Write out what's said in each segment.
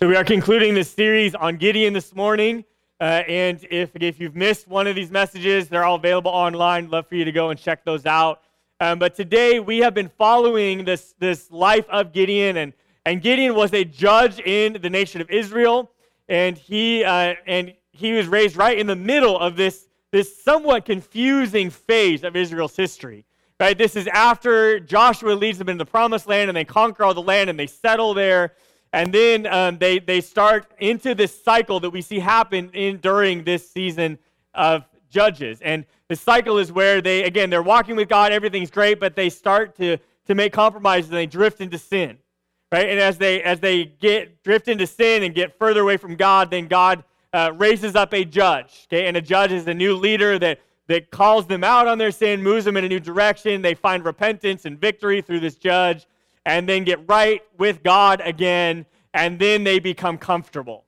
So we are concluding this series on Gideon this morning. Uh, and if, if you've missed one of these messages, they're all available online. Love for you to go and check those out. Um, but today we have been following this, this life of Gideon. And, and Gideon was a judge in the nation of Israel. And he, uh, and he was raised right in the middle of this, this somewhat confusing phase of Israel's history. Right? This is after Joshua leads them into the promised land and they conquer all the land and they settle there. And then um, they, they start into this cycle that we see happen in during this season of Judges. And the cycle is where they, again, they're walking with God, everything's great, but they start to, to make compromises and they drift into sin. Right? And as they as they get drift into sin and get further away from God, then God uh, raises up a judge. Okay, and a judge is a new leader that that calls them out on their sin, moves them in a new direction. They find repentance and victory through this judge, and then get right with God again, and then they become comfortable.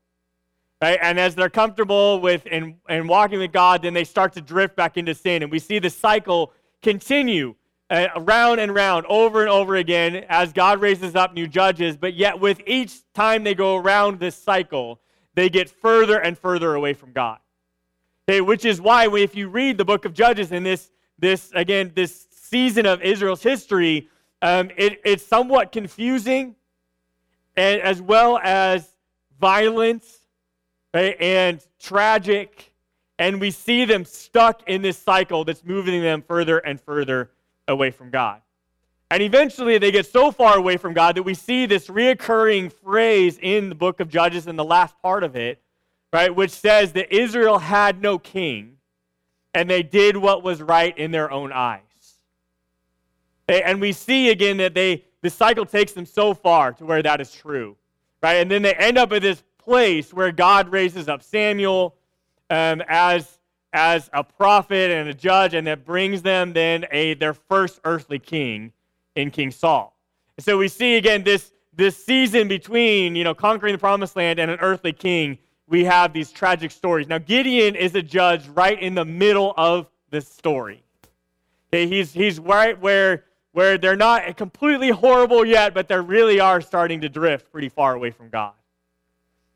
Right? And as they're comfortable with and, and walking with God, then they start to drift back into sin. And we see the cycle continue uh, round and round over and over again as God raises up new judges. But yet, with each time they go around this cycle, they get further and further away from God. Okay, which is why if you read the book of Judges in this, this again, this season of Israel's history, um, it, it's somewhat confusing and as well as violent right, and tragic. And we see them stuck in this cycle that's moving them further and further away from God. And eventually they get so far away from God that we see this reoccurring phrase in the book of Judges in the last part of it, right, which says that Israel had no king and they did what was right in their own eyes. And we see again that they the cycle takes them so far to where that is true. Right? And then they end up at this place where God raises up Samuel um, as as a prophet and a judge, and that brings them then a their first earthly king in King Saul. And so we see again this this season between you know conquering the promised land and an earthly king. We have these tragic stories. Now Gideon is a judge right in the middle of this story. Okay, he's he's right where where they're not completely horrible yet, but they really are starting to drift pretty far away from God.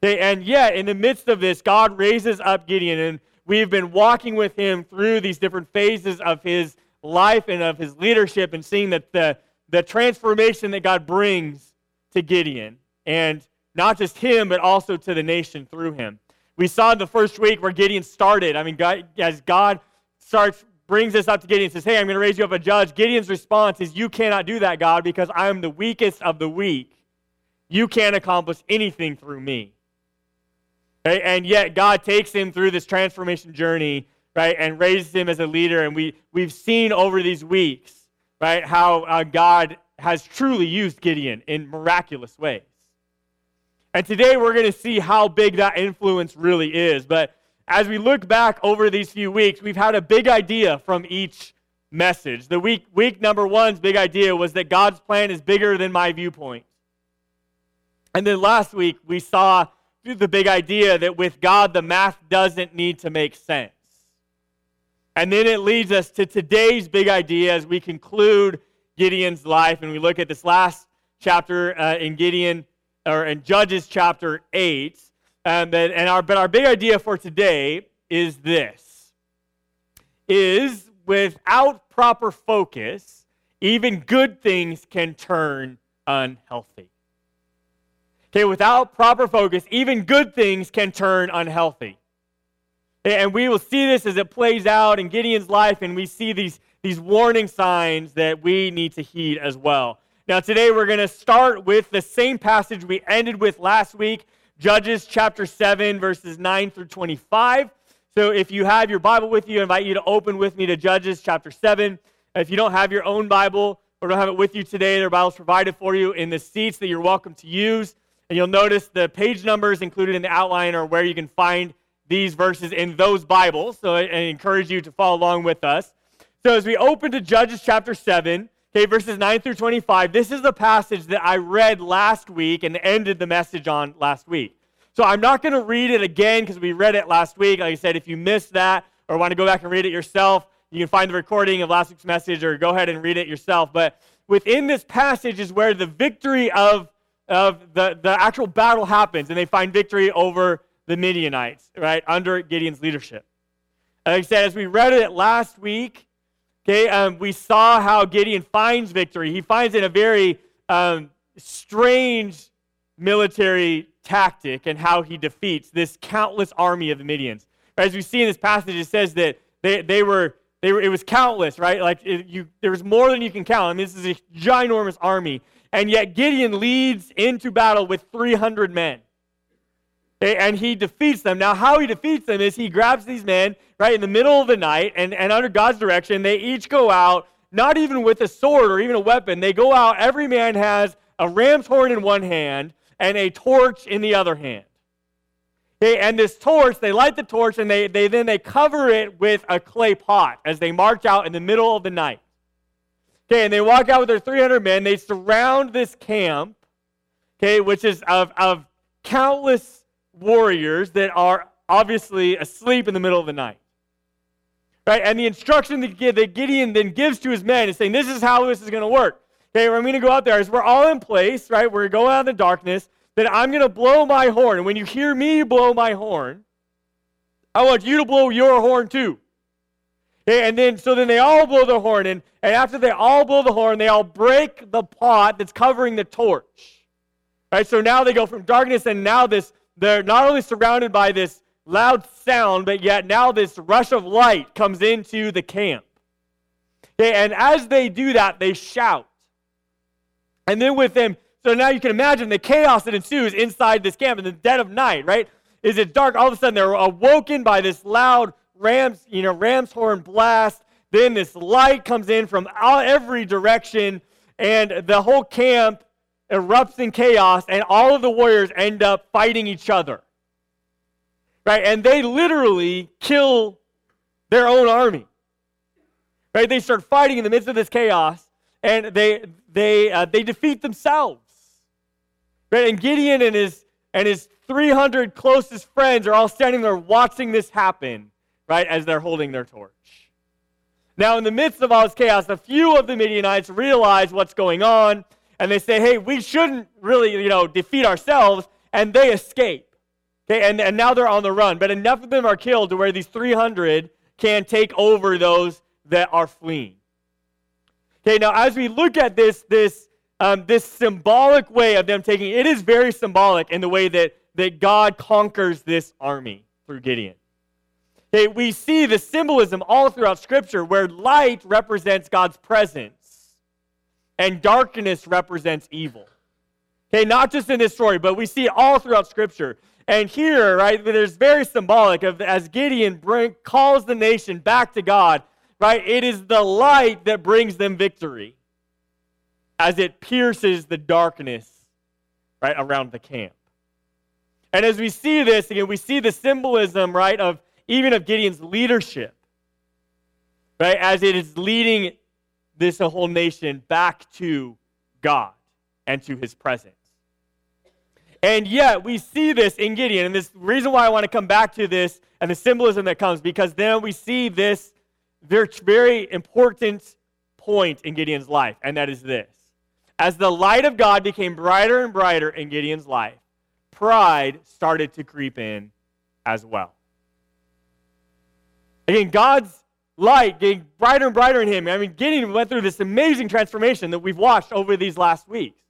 Okay, and yet, in the midst of this, God raises up Gideon, and we've been walking with him through these different phases of his life and of his leadership and seeing that the, the transformation that God brings to Gideon, and not just him, but also to the nation through him. We saw in the first week where Gideon started. I mean, God, as God starts, brings this up to Gideon and says, Hey, I'm going to raise you up a judge. Gideon's response is, You cannot do that, God, because I'm the weakest of the weak. You can't accomplish anything through me. Right? And yet God takes him through this transformation journey, right, and raises him as a leader. And we, we've seen over these weeks, right, how uh, God has truly used Gideon in miraculous ways. And today we're going to see how big that influence really is. But as we look back over these few weeks, we've had a big idea from each message. The week, week number one's big idea was that God's plan is bigger than my viewpoint. And then last week, we saw the big idea that with God, the math doesn't need to make sense. And then it leads us to today's big idea as we conclude Gideon's life and we look at this last chapter uh, in Gideon, or in Judges chapter 8. Um, and our, but our big idea for today is this is without proper focus, even good things can turn unhealthy. Okay, without proper focus, even good things can turn unhealthy. And we will see this as it plays out in Gideon's life, and we see these, these warning signs that we need to heed as well. Now, today we're going to start with the same passage we ended with last week, Judges chapter 7, verses 9 through 25. So if you have your Bible with you, I invite you to open with me to Judges chapter 7. If you don't have your own Bible or don't have it with you today, there Bible's provided for you in the seats that you're welcome to use. And you'll notice the page numbers included in the outline are where you can find these verses in those Bibles. So I, encourage you to follow along with us. So as we open to Judges chapter 7, okay, verses 9 through 25, this is the passage that I read last week and ended the message on last week. So I'm not going to read it again because we read it last week. Like I said, if you missed that or want to go back and read it yourself, you can find the recording of last week's message or go ahead and read it yourself. But within this passage is where the victory of of the, the actual battle happens and they find victory over the Midianites, right, under Gideon's leadership. Like I said, as we read it last week, okay, um, we saw how Gideon finds victory. He finds it in a very um, strange military tactic and how he defeats this countless army of the Midians. As we see in this passage, it says that they, they were they were, it was countless, right? Like it, you, there was more than you can count. I mean, this is a ginormous army. And yet Gideon leads into battle with 300 men. And he defeats them. Now, how he defeats them is he grabs these men right in the middle of the night, and, and under God's direction, they each go out, not even with a sword or even a weapon. They go out, every man has a ram's horn in one hand and a torch in the other hand. Okay, and this torch, they light the torch and they, they then they cover it with a clay pot as they march out in the middle of the night. Okay, and they walk out with their 300 men. They surround this camp, okay, which is of, of countless warriors that are obviously asleep in the middle of the night. Right? And the instruction that Gideon then gives to his men is saying, This is how this is going to work. Okay, we're going to go out there as we're all in place, right? We're going out in the darkness Then I'm going to blow my horn. And when you hear me blow my horn, I want you to blow your horn too. Okay, and then so then they all blow the horn, and, and after they all blow the horn, they all break the pot that's covering the torch. Right? So now they go from darkness, and now this they're not only surrounded by this loud sound, but yet now this rush of light comes into the camp. Okay, and as they do that, they shout. And then with them so now you can imagine the chaos that ensues inside this camp in the dead of night, right? Is it dark? All of a sudden they're awoken by this loud ram's, you know, ram's horn blast. Then this light comes in from every direction, and the whole camp erupts in chaos, and all of the warriors end up fighting each other. Right? And they literally kill their own army. Right? They start fighting in the midst of this chaos, and they they uh, they defeat themselves. Right? And Gideon and his and his 300 closest friends are all standing there watching this happen, right, as they're holding their torch. Now, in the midst of all this chaos, a few of the Midianites realize what's going on, and they say, hey, we shouldn't really, you know, defeat ourselves, and they escape. Okay, and, and now they're on the run. But enough of them are killed to where these 300 can take over those that are fleeing. Okay, now as we look at this, this um, this symbolic way of them taking it is very symbolic in the way that, that God conquers this army through Gideon. Okay, we see the symbolism all throughout Scripture where light represents God's presence and darkness represents evil. Okay, not just in this story, but we see all throughout Scripture. And here, right, there's very symbolic of as Gideon bring, calls the nation back to God, right? It is the light that brings them victory as it pierces the darkness right around the camp. And as we see this, again, we see the symbolism, right, of even of Gideon's leadership, right, as it is leading this whole nation back to God and to his presence. And yet, we see this in Gideon, and this reason why I want to come back to this and the symbolism that comes, because then we see this very important point in Gideon's life, and that is this as the light of God became brighter and brighter in Gideon's life, pride started to creep in as well. Again, God's light getting brighter and brighter in him. I mean, Gideon went through this amazing transformation that we've watched over these last weeks.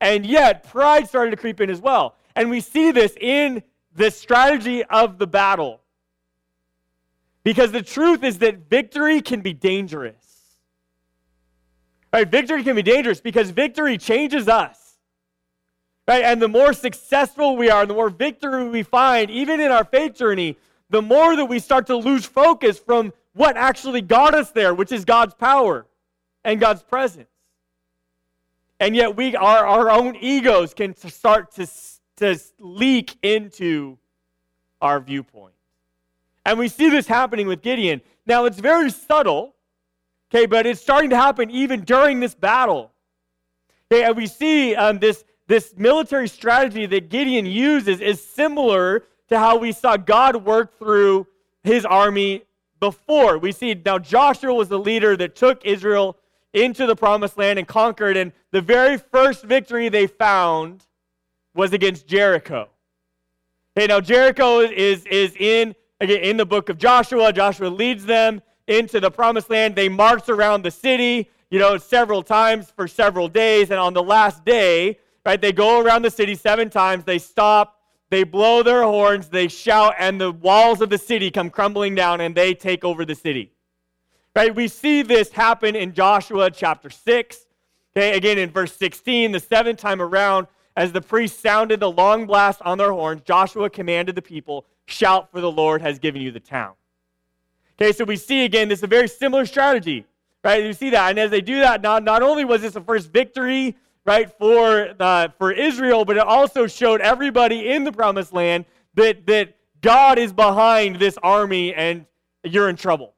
And yet, pride started to creep in as well. And we see this in the strategy of the battle. Because the truth is that victory can be dangerous. Right? Victory can be dangerous because victory changes us. Right? And the more successful we are, the more victory we find, even in our faith journey, the more that we start to lose focus from what actually got us there, which is God's power and God's presence. And yet we our, our own egos can start to, to leak into our viewpoint. And we see this happening with Gideon. Now it's very subtle, Okay, but it's starting to happen even during this battle. Okay, and we see um, this, this military strategy that Gideon uses is similar to how we saw God work through his army before. We see now Joshua was the leader that took Israel into the promised land and conquered, and the very first victory they found was against Jericho. Okay, now Jericho is, is in, again, in the book of Joshua. Joshua leads them into the promised land. They march around the city, you know, several times for several days. And on the last day, right, they go around the city seven times. They stop, they blow their horns, they shout, and the walls of the city come crumbling down and they take over the city. Right? We see this happen in Joshua chapter 6. Okay, again in verse 16, the seventh time around, as the priests sounded the long blast on their horns, Joshua commanded the people, Shout, for the Lord has given you the town. Okay, so we see again, this is a very similar strategy, right? You see that. And as they do that, not, not only was this a first victory, right, for, for Israel, but it also showed everybody in the promised land that, that God is behind this army and you're in trouble.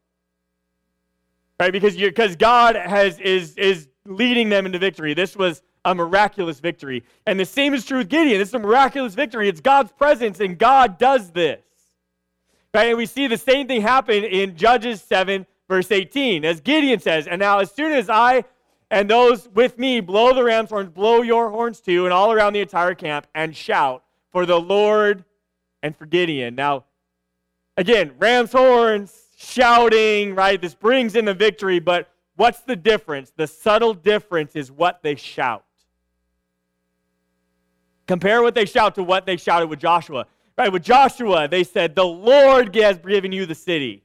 Right? Because, you because God has, is, is leading them into victory. This was a miraculous victory. And the same is true with Gideon. Is a miraculous victory. It's God's presence, and God does this. Right? And we see the same thing happen in Judges 7, verse 18, as Gideon says, And now, as soon as I and those with me blow the ram's horns, blow your horns too, and all around the entire camp, and shout for the Lord and for Gideon. Now, again, ram's horns, shouting, right? This brings in the victory, but what's the difference? The subtle difference is what they shout. Compare what they shout to what they shouted with Joshua. Right, with Joshua, they said, The Lord has given you the city.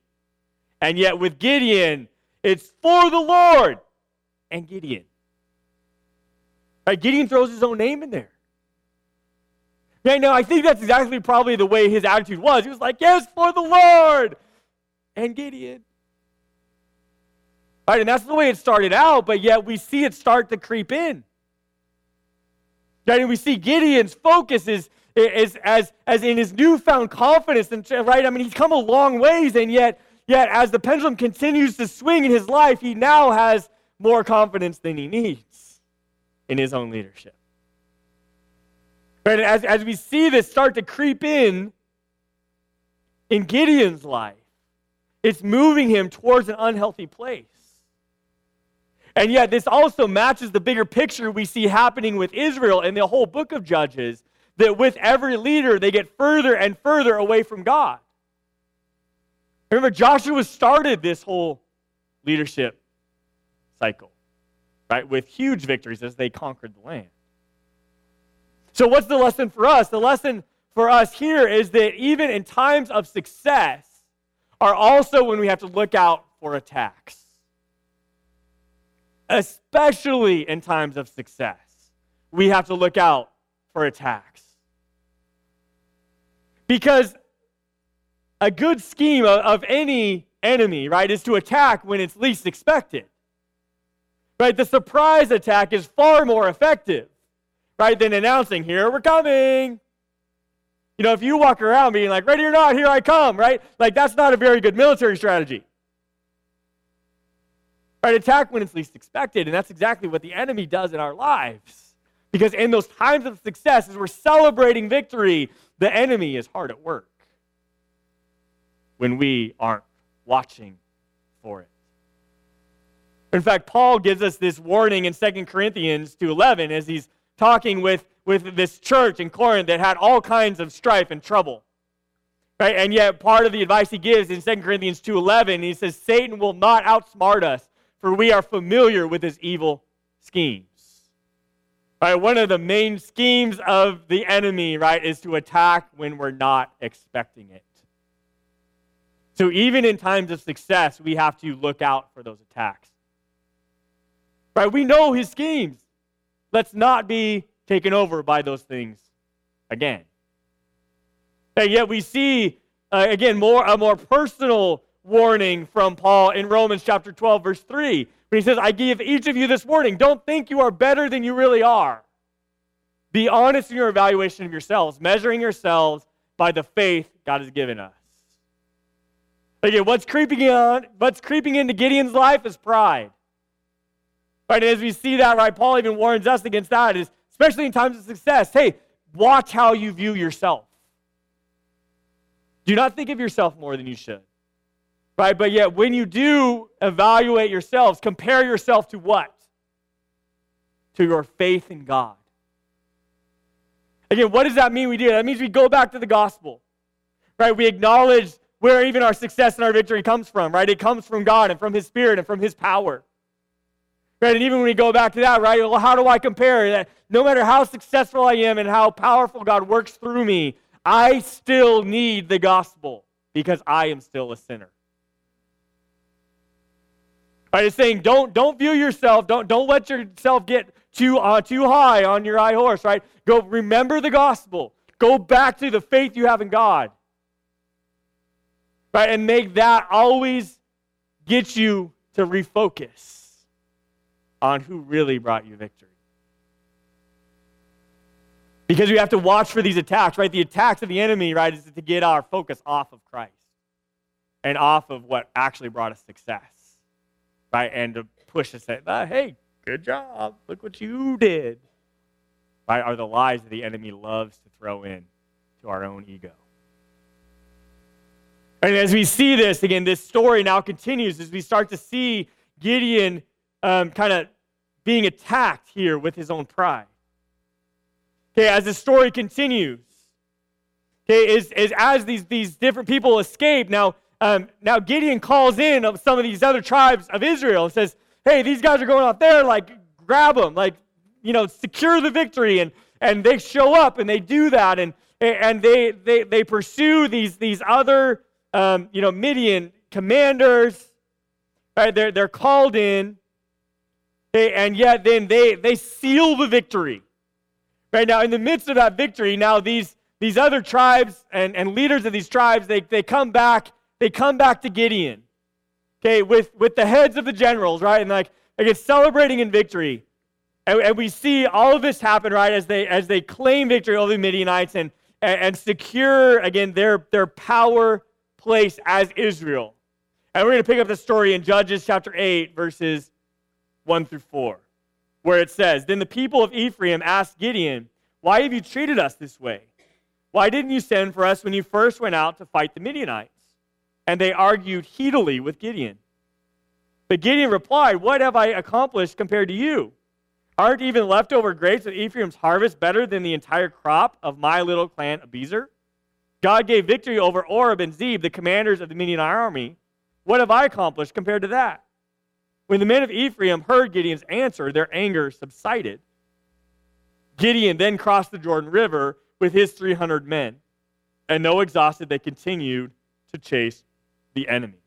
And yet with Gideon, it's for the Lord and Gideon. Right, Gideon throws his own name in there. Right now, I think that's exactly probably the way his attitude was. He was like, Yes, for the Lord and Gideon. Right, and that's the way it started out, but yet we see it start to creep in. Right, and we see Gideon's focus is, is as, as in his newfound confidence. And, right, I mean, he's come a long ways, and yet, yet as the pendulum continues to swing in his life, he now has more confidence than he needs in his own leadership. Right, as, as we see this start to creep in in Gideon's life, it's moving him towards an unhealthy place. And yet, this also matches the bigger picture we see happening with Israel in the whole book of Judges that with every leader, they get further and further away from God. Remember, Joshua started this whole leadership cycle, right, with huge victories as they conquered the land. So, what's the lesson for us? The lesson for us here is that even in times of success, are also when we have to look out for attacks especially in times of success, we have to look out for attacks. Because a good scheme of, any enemy, right, is to attack when it's least expected. Right? The surprise attack is far more effective, right, than announcing, here we're coming. You know, if you walk around being like, ready or not, here I come, right? Like, that's not a very good military strategy. Right? Attack when it's least expected. And that's exactly what the enemy does in our lives. Because in those times of success, as we're celebrating victory, the enemy is hard at work when we aren't watching for it. In fact, Paul gives us this warning in 2 Corinthians 2.11 as he's talking with, with this church in Corinth that had all kinds of strife and trouble. Right? And yet part of the advice he gives in 2 Corinthians 2.11, he says, Satan will not outsmart us for we are familiar with his evil schemes. Right, one of the main schemes of the enemy, right, is to attack when we're not expecting it. So even in times of success, we have to look out for those attacks. Right, we know his schemes. Let's not be taken over by those things again. And yet we see uh, again more a more personal warning from Paul in Romans chapter 12, verse 3, when he says, I give each of you this warning. Don't think you are better than you really are. Be honest in your evaluation of yourselves, measuring yourselves by the faith God has given us. Again, what's creeping on, what's creeping into Gideon's life is pride. Right, and as we see that, right, Paul even warns us against that, is especially in times of success. Hey, watch how you view yourself. Do not think of yourself more than you should. Right? But yet, when you do evaluate yourselves, compare yourself to what? To your faith in God. Again, what does that mean we do? That means we go back to the gospel, right? We acknowledge where even our success and our victory comes from, right? It comes from God and from His Spirit and from His power. And even when we go back to that, right? Well, how do I compare that? No matter how successful I am and how powerful God works through me, I still need the gospel because I am still a sinner. Right? It's saying don't don't view yourself, don't don't let yourself get too uh, too high on your high horse, right? Go remember the gospel. Go back to the faith you have in God. Right? And make that always get you to refocus on who really brought you victory. Because we have to watch for these attacks, right? The attacks of the enemy, right, is to get our focus off of Christ and off of what actually brought us success, right? And to push us say, ah, hey, good job. Look what you did. Right? Are the lies that the enemy loves to throw in to our own ego. And as we see this, again, this story now continues as we start to see Gideon um, kind of being attacked here with his own pride. Okay, as the story continues, okay, is, is as these, these different people escape, now, um, now Gideon calls in some of these other tribes of Israel and says, hey, these guys are going out there, like, grab them, like, you know, secure the victory. And, and they show up and they do that. And, and they, they, they pursue these, these other, um, you know, Midian commanders. Right? They're, they're called in and yet then they, they seal the victory. Right now, in the midst of that victory, now these, these other tribes and, and leaders of these tribes, they, they come back, they come back to Gideon. Okay, with, with the heads of the generals, right? And like, like celebrating in victory. And, and we see all of this happen, right, as they as they claim victory over the Midianites and, and, and secure again their, their power place as Israel. And we're going to pick up the story in Judges chapter 8, verses 1 through 4, where it says, Then the people of Ephraim asked Gideon, Why have you treated us this way? Why didn't you send for us when you first went out to fight the Midianites? And they argued heatedly with Gideon. But Gideon replied, What have I accomplished compared to you? Aren't even leftover grapes of Ephraim's harvest better than the entire crop of my little clan Abiezer? God gave victory over Oreb and Zeb, the commanders of the Midianite army. What have I accomplished compared to that? When the men of Ephraim heard Gideon's answer, their anger subsided. Gideon then crossed the Jordan River with his 300 men. And though exhausted, they continued to chase the enemy.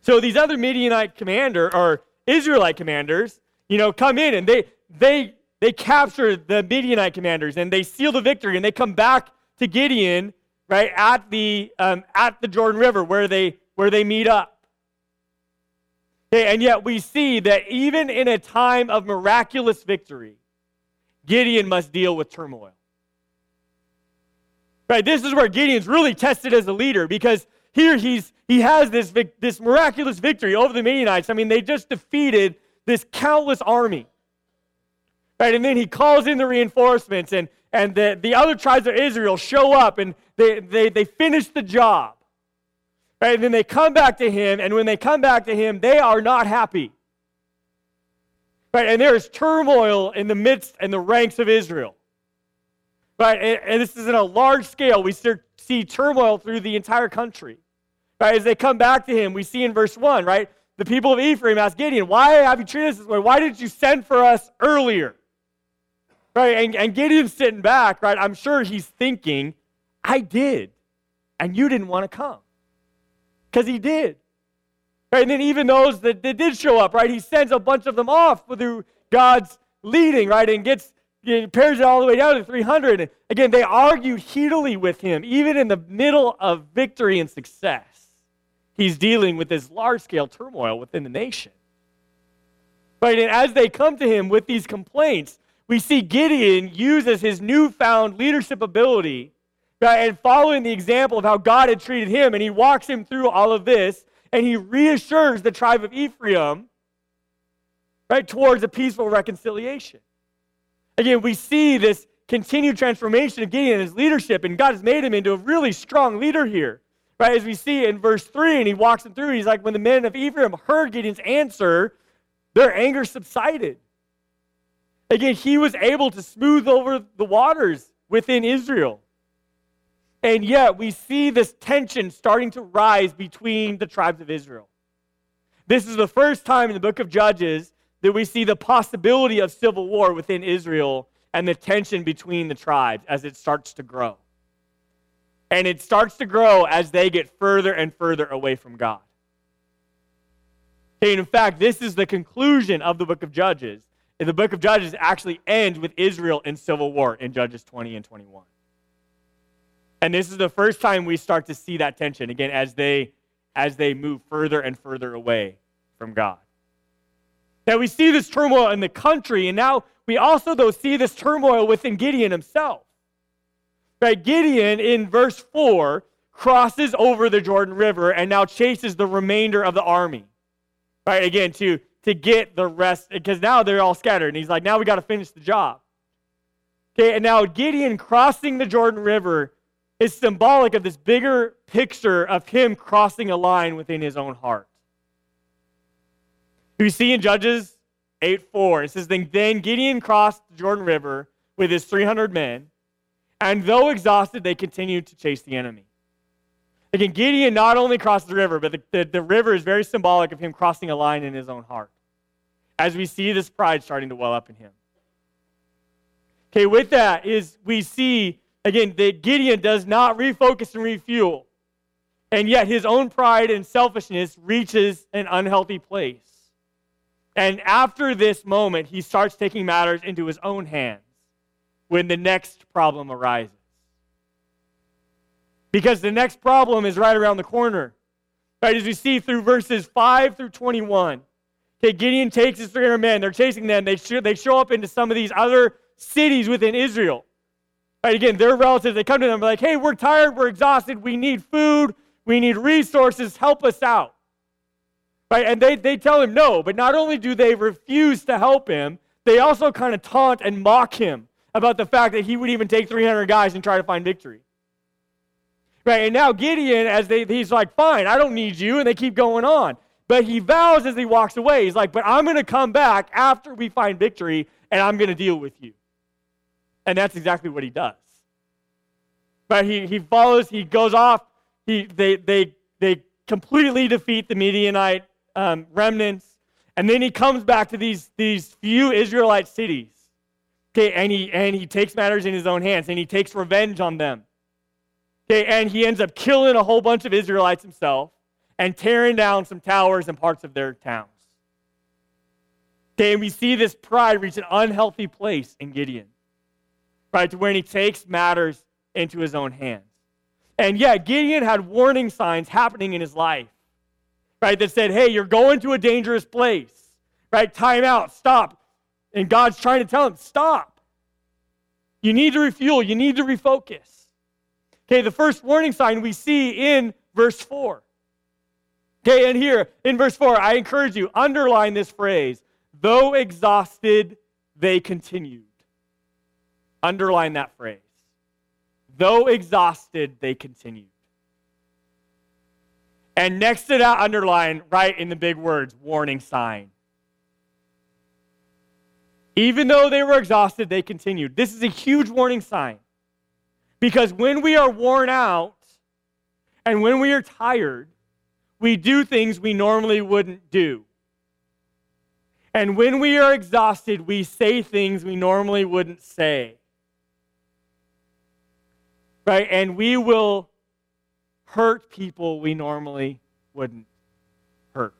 So these other Midianite commander or Israelite commanders, you know, come in and they they they capture the Midianite commanders and they seal the victory and they come back to Gideon right at the um, at the Jordan River where they where they meet up. And yet we see that even in a time of miraculous victory, Gideon must deal with turmoil. Right? This is where Gideon's really tested as a leader because here he's he has this, this miraculous victory over the Midianites. I mean, they just defeated this countless army. Right? And then he calls in the reinforcements, and, and the, the other tribes of Israel show up and they, they, they finish the job. Right? And then they come back to him, and when they come back to him, they are not happy. Right? And there is turmoil in the midst and the ranks of Israel. Right? And, and this is in a large scale. We see turmoil through the entire country. Right? As they come back to him, we see in verse 1, right? The people of Ephraim ask Gideon, Why have you treated us this way? Why did you send for us earlier? Right? And, and Gideon's sitting back, right? I'm sure he's thinking, I did, and you didn't want to come because he did. Right? And then even those that, that did show up, right? He sends a bunch of them off through God's leading, right? And gets you know, pares it all the way down to 300. And again, they argued heatedly with him, even in the middle of victory and success. He's dealing with this large scale turmoil within the nation. Right? And as they come to him with these complaints, we see Gideon uses his newfound leadership ability and following the example of how God had treated him, and he walks him through all of this, and he reassures the tribe of Ephraim, right, towards a peaceful reconciliation. Again, we see this continued transformation of Gideon and his leadership, and God has made him into a really strong leader here. Right, as we see in verse 3, and he walks them through, he's like, when the men of Ephraim heard Gideon's answer, their anger subsided. Again, he was able to smooth over the waters within Israel. And yet, we see this tension starting to rise between the tribes of Israel. This is the first time in the book of Judges that we see the possibility of civil war within Israel and the tension between the tribes as it starts to grow. And it starts to grow as they get further and further away from God. And in fact, this is the conclusion of the book of Judges. And the book of Judges actually ends with Israel in civil war in Judges 20 and 21. And this is the first time we start to see that tension again as they as they move further and further away from God. Now we see this turmoil in the country, and now we also though see this turmoil within Gideon himself. Right? Gideon in verse 4 crosses over the Jordan River and now chases the remainder of the army right? Again, to to get the rest, because now they're all scattered. And he's like, now we got to finish the job. Okay, and now Gideon crossing the Jordan River is symbolic of this bigger picture of him crossing a line within his own heart. We see in Judges 8 4, it says, Then Gideon crossed the Jordan River with his 300 men, and though exhausted, they continued to chase the enemy. Again, Gideon not only crosses the river, but the, the, the river is very symbolic of him crossing a line in his own heart. As we see this pride starting to well up in him. Okay, with that is we see, again, that Gideon does not refocus and refuel. And yet his own pride and selfishness reaches an unhealthy place. And after this moment, he starts taking matters into his own hands when the next problem arises. Because the next problem is right around the corner. Right, as we see through verses 5 through 21. Okay, Gideon takes his 300 men. They're chasing them. They, sh- they show up into some of these other cities within Israel. Right, again, their relatives, they come to them like, hey, we're tired, we're exhausted, we need food, we need resources, help us out. Right, and they, they tell him no, but not only do they refuse to help him, they also kind of taunt and mock him about the fact that he would even take 300 guys and try to find victory. Right? And now Gideon, as they, he's like, fine, I don't need you. And they keep going on. But he vows as he walks away, he's like, but I'm going to come back after we find victory and I'm going to deal with you. And that's exactly what he does. But he, he follows, he goes off, he, they, they, they completely defeat the Midianite um, remnants. And then he comes back to these, these few Israelite cities. Okay, and he, and he takes matters in his own hands and he takes revenge on them. Okay, and he ends up killing a whole bunch of Israelites himself and tearing down some towers and parts of their towns. Okay, and we see this pride reach an unhealthy place in Gideon, right, to where he takes matters into his own hands. And yet, Gideon had warning signs happening in his life, right, that said, hey, you're going to a dangerous place, right? Time out, stop. And God's trying to tell him, stop. You need to refuel, you need to refocus. Okay, the first warning sign we see in verse 4. Okay, and here in verse 4, I encourage you, underline this phrase though exhausted, they continued. Underline that phrase. Though exhausted, they continued. And next to that, underline right in the big words warning sign. Even though they were exhausted, they continued. This is a huge warning sign. Because when we are worn out and when we are tired, we do things we normally wouldn't do. And when we are exhausted, we say things we normally wouldn't say. Right? And we will hurt people we normally wouldn't hurt.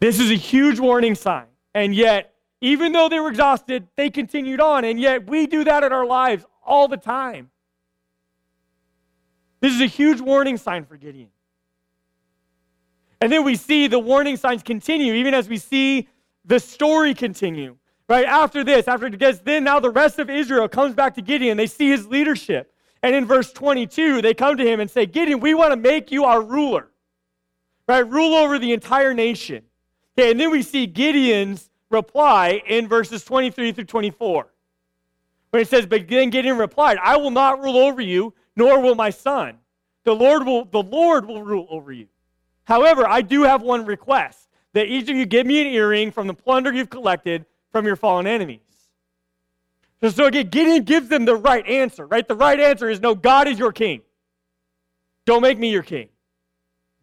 This is a huge warning sign. And yet, even though they were exhausted, they continued on. And yet, we do that in our lives all the time. This is a huge warning sign for Gideon. And then we see the warning signs continue, even as we see the story continue. Right after this, after it gets then now the rest of Israel comes back to Gideon. They see his leadership. And in verse 22, they come to him and say, Gideon, we want to make you our ruler. Right? Rule over the entire nation. Okay, and then we see Gideon's reply in verses 23 through 24. When it says, But then Gideon replied, I will not rule over you, nor will my son. The Lord will, the Lord will rule over you. However, I do have one request that each of you give me an earring from the plunder you've collected from your fallen enemies. So, so again, Gideon gives them the right answer, right? The right answer is no, God is your king. Don't make me your king.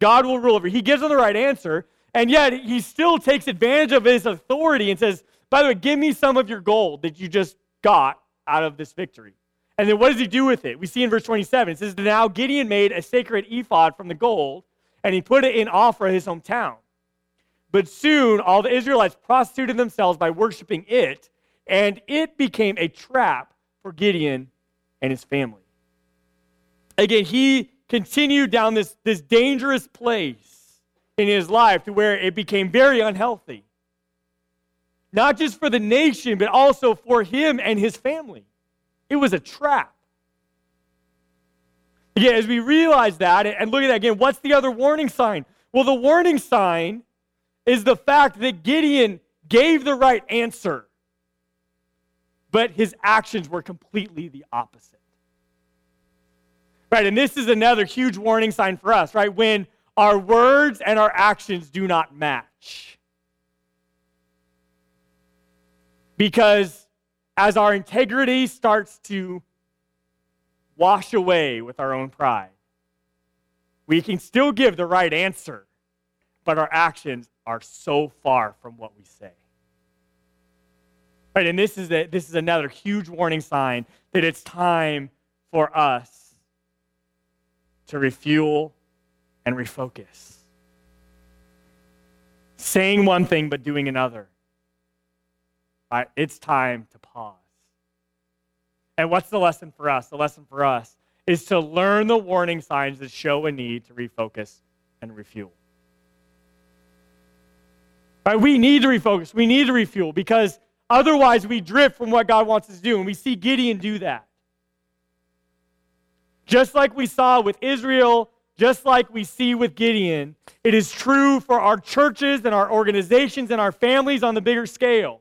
God will rule over. He gives them the right answer, and yet he still takes advantage of his authority and says, by the way, give me some of your gold that you just got out of this victory. And then what does he do with it? We see in verse 27, it says, Now Gideon made a sacred ephod from the gold, and he put it in Ophrah, his hometown. But soon all the Israelites prostituted themselves by worshiping it, and it became a trap for Gideon and his family. Again, he continued down this, this dangerous place in his life to where it became very unhealthy. Not just for the nation, but also for him and his family. It was a trap. Again, as we realize that and look at that again, what's the other warning sign? Well, the warning sign is the fact that Gideon gave the right answer, but his actions were completely the opposite. Right, and this is another huge warning sign for us, right? When our words and our actions do not match. Because as our integrity starts to wash away with our own pride, we can still give the right answer, but our actions are so far from what we say. Right, and this is, a, this is another huge warning sign that it's time for us to refuel and refocus. Saying one thing but doing another. Right, it's time to pause. And what's the lesson for us? The lesson for us is to learn the warning signs that show a need to refocus and refuel. Right? We need to refocus. We need to refuel because otherwise we drift from what God wants us to do. And we see Gideon do that. Just like we saw with Israel, just like we see with Gideon, it is true for our churches and our organizations and our families on the bigger scale.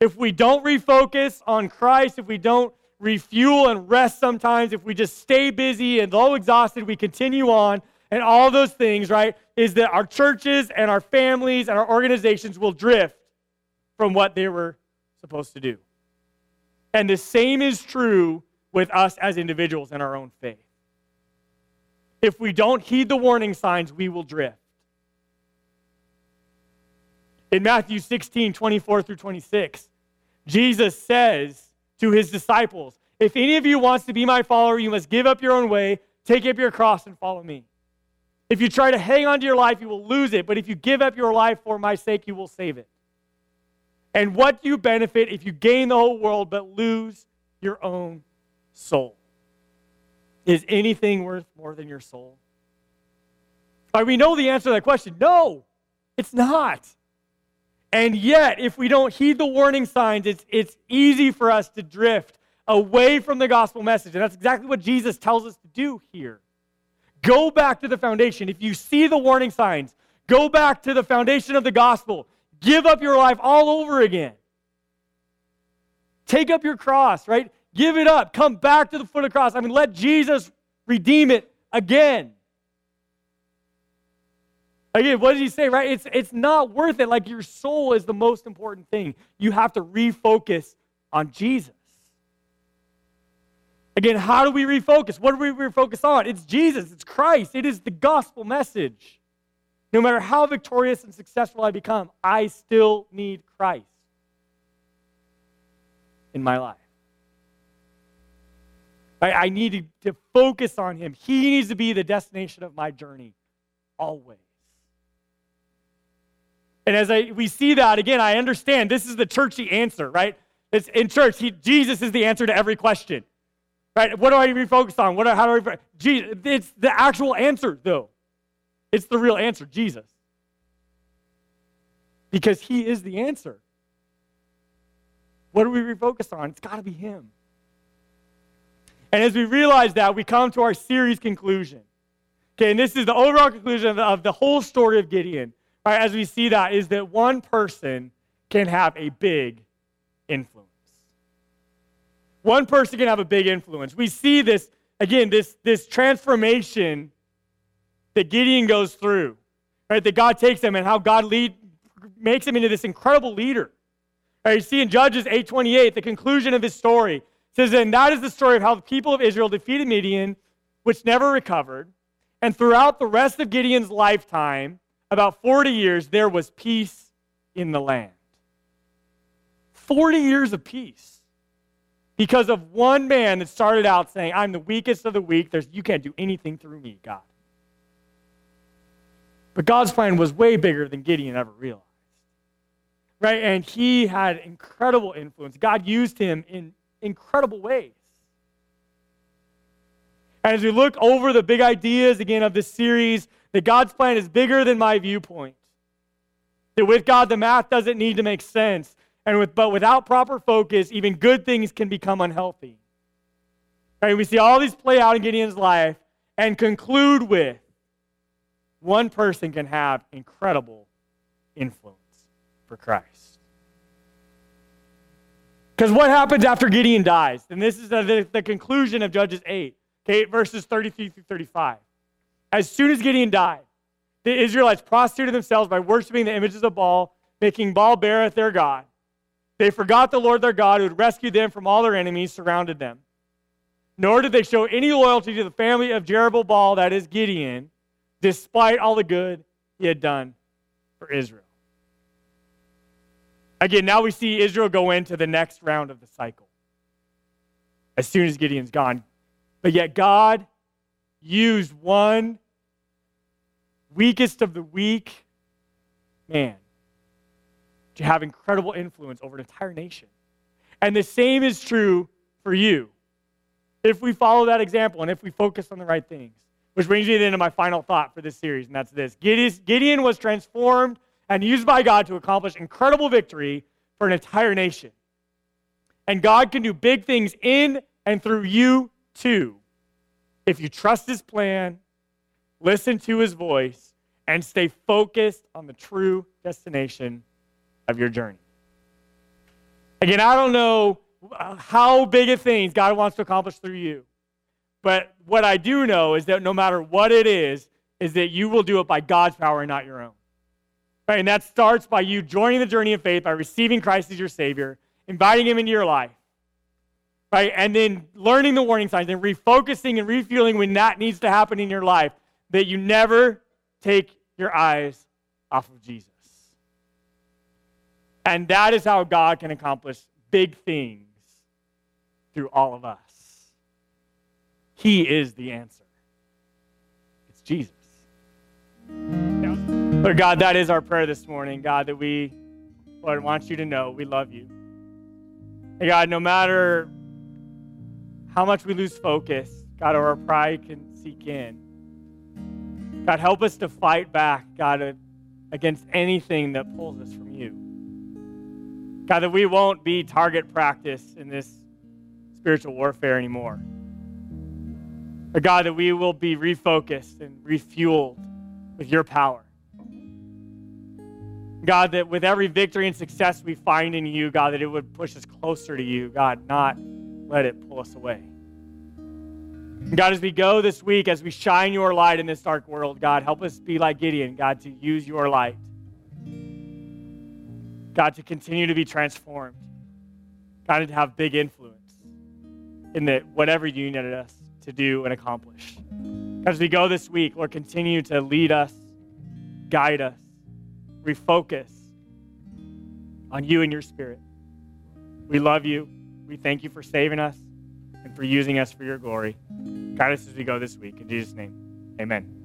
If we don't refocus on Christ, if we don't refuel and rest sometimes, if we just stay busy and low exhausted, we continue on, and all those things, right, is that our churches and our families and our organizations will drift from what they were supposed to do. And the same is true with us as individuals in our own faith. If we don't heed the warning signs, we will drift. In Matthew 16, 24 through 26, Jesus says to his disciples, If any of you wants to be my follower, you must give up your own way, take up your cross, and follow me. If you try to hang on to your life, you will lose it. But if you give up your life for my sake, you will save it. And what do you benefit if you gain the whole world but lose your own soul? Is anything worth more than your soul? Right, we know the answer to that question. No, it's not. And yet, if we don't heed the warning signs, it's, it's easy for us to drift away from the gospel message. And that's exactly what Jesus tells us to do here. Go back to the foundation. If you see the warning signs, go back to the foundation of the gospel. Give up your life all over again. Take up your cross, right? Give it up. Come back to the foot of the cross. I mean, let Jesus redeem it again. Again, what did he say, right? It's, it's not worth it. Like your soul is the most important thing. You have to refocus on Jesus. Again, how do we refocus? What do we refocus on? It's Jesus, it's Christ, it is the gospel message. No matter how victorious and successful I become, I still need Christ in my life. I, I need to, to focus on Him. He needs to be the destination of my journey always. And as I, we see that, again, I understand this is the churchy answer, right? It's in church, he, Jesus is the answer to every question. Right? What do I refocus on? What, how do I, Jesus, it's the actual answer, though. It's the real answer, Jesus. Because he is the answer. What do we refocus on? It's got to be him. And as we realize that, we come to our series conclusion. Okay, and this is the overall conclusion of the, of the whole story of Gideon. Right, as we see that, is that one person can have a big influence. One person can have a big influence. We see this, again, this, this transformation that Gideon goes through, right? That God takes him and how God lead, makes him into this incredible leader, Right, you see in Judges 8:28, the conclusion of his story says, and that is the story of how the people of Israel defeated Midian, which never recovered. And throughout the rest of Gideon's lifetime, about 40 years, there was peace in the land. 40 years of peace because of one man that started out saying, I'm the weakest of the weak. There's, you can't do anything through me, God. But God's plan was way bigger than Gideon ever realized. Right? And he had incredible influence. God used him in incredible ways. And as we look over the big ideas again of this series, that God's plan is bigger than my viewpoint. That with God, the math doesn't need to make sense. And with, but without proper focus, even good things can become unhealthy. Right? We see all these play out in Gideon's life and conclude with one person can have incredible influence for Christ. Because what happens after Gideon dies? And this is the, the conclusion of Judges 8, okay, verses 33 through 35. As soon as Gideon died, the Israelites prostituted themselves by worshiping the images of Baal, making Baal Berith their God. They forgot the Lord their God who had rescued them from all their enemies surrounded them. Nor did they show any loyalty to the family of Jerub-baal, that is Gideon, despite all the good he had done for Israel. Again, now we see Israel go into the next round of the cycle as soon as Gideon's gone. But yet, God used one weakest of the weak man to have incredible influence over an entire nation. And the same is true for you if we follow that example and if we focus on the right things. Which brings me into my final thought for this series, and that's this Gideon was transformed and used by God to accomplish incredible victory for an entire nation. And God can do big things in and through you too if you trust his plan, listen to his voice, and stay focused on the true destination of your journey. Again, I don't know uh, how big of things God wants to accomplish through you. But what I do know is that no matter what it is, is that you will do it by God's power and not your own. Right? And that starts by you joining the journey of faith, by receiving Christ as your Savior, inviting Him into your life, right? And then learning the warning signs and refocusing and refueling when that needs to happen in your life, that you never take your eyes off of Jesus. And that is how God can accomplish big things through all of us. He is the answer. It's Jesus. Lord God, that is our prayer this morning, God, that we, Lord, want you to know we love you. And God, no matter how much we lose focus, God, or our pride can seek in, God, help us to fight back, God, against anything that pulls us from you. God, that we won't be target practice in this spiritual warfare anymore. But God, that we will be refocused and refueled with your power. God, that with every victory and success we find in you, God, that it would push us closer to you, God, not let it pull us away. God, as we go this week, as we shine your light in this dark world, God, help us be like Gideon, God, to use your light. God, to continue to be transformed. God, to have big influence in that whatever you needed us to do and accomplish. As we go this week, Lord, continue to lead us, guide us, refocus on you and your spirit. We love you. We thank you for saving us and for using us for your glory. Guide us as we go this week. In Jesus' name, amen.